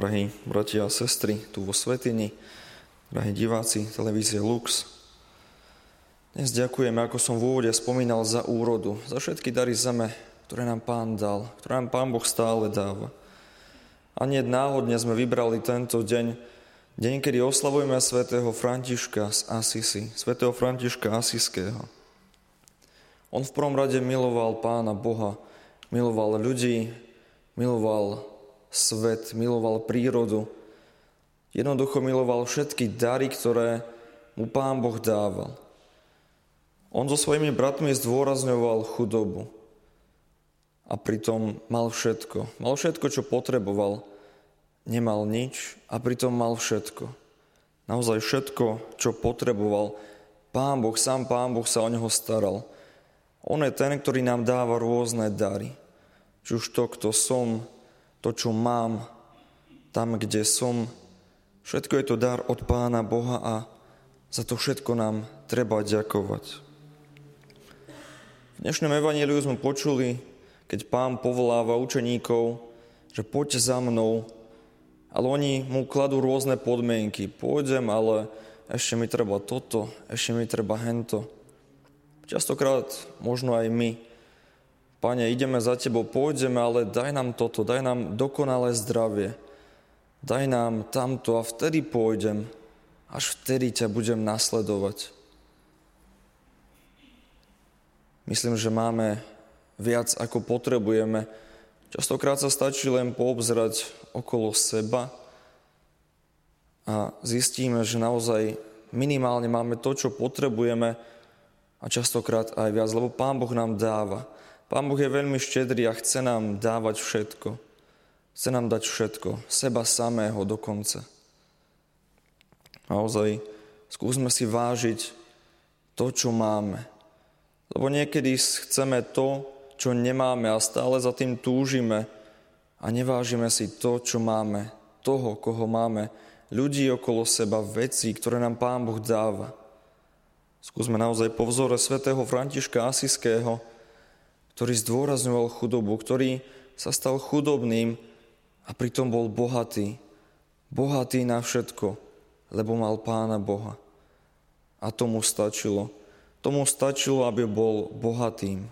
drahí bratia a sestry tu vo Svetini, drahí diváci televízie Lux. Dnes ďakujeme, ako som v úvode spomínal, za úrodu, za všetky dary zeme, ktoré nám Pán dal, ktoré nám Pán Boh stále dáva. A nie náhodne sme vybrali tento deň, deň, kedy oslavujeme svätého Františka z Asisi, svätého Františka Asiského. On v prvom rade miloval Pána Boha, miloval ľudí, miloval svet, miloval prírodu. Jednoducho miloval všetky dary, ktoré mu Pán Boh dával. On so svojimi bratmi zdôrazňoval chudobu. A pritom mal všetko. Mal všetko, čo potreboval. Nemal nič a pritom mal všetko. Naozaj všetko, čo potreboval. Pán Boh, sám Pán Boh sa o neho staral. On je ten, ktorý nám dáva rôzne dary. Či už to, kto som, to, čo mám, tam, kde som. Všetko je to dar od Pána Boha a za to všetko nám treba ďakovať. V dnešnom evaníliu sme počuli, keď pán povoláva učeníkov, že poďte za mnou, ale oni mu kladú rôzne podmienky. Pôjdem, ale ešte mi treba toto, ešte mi treba hento. Častokrát možno aj my Pane, ideme za Tebou, pôjdeme, ale daj nám toto, daj nám dokonalé zdravie. Daj nám tamto a vtedy pôjdem, až vtedy ťa budem nasledovať. Myslím, že máme viac, ako potrebujeme. Častokrát sa stačí len poobzrať okolo seba a zistíme, že naozaj minimálne máme to, čo potrebujeme a častokrát aj viac, lebo Pán Boh nám dáva. Pán Boh je veľmi štedrý a chce nám dávať všetko. Chce nám dať všetko, seba samého dokonca. Naozaj, skúsme si vážiť to, čo máme. Lebo niekedy chceme to, čo nemáme a stále za tým túžime a nevážime si to, čo máme, toho, koho máme, ľudí okolo seba, veci, ktoré nám Pán Boh dáva. Skúsme naozaj po vzore svätého Františka Asiského ktorý zdôrazňoval chudobu, ktorý sa stal chudobným a pritom bol bohatý. Bohatý na všetko, lebo mal Pána Boha. A tomu stačilo. Tomu stačilo, aby bol bohatým.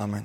Amen.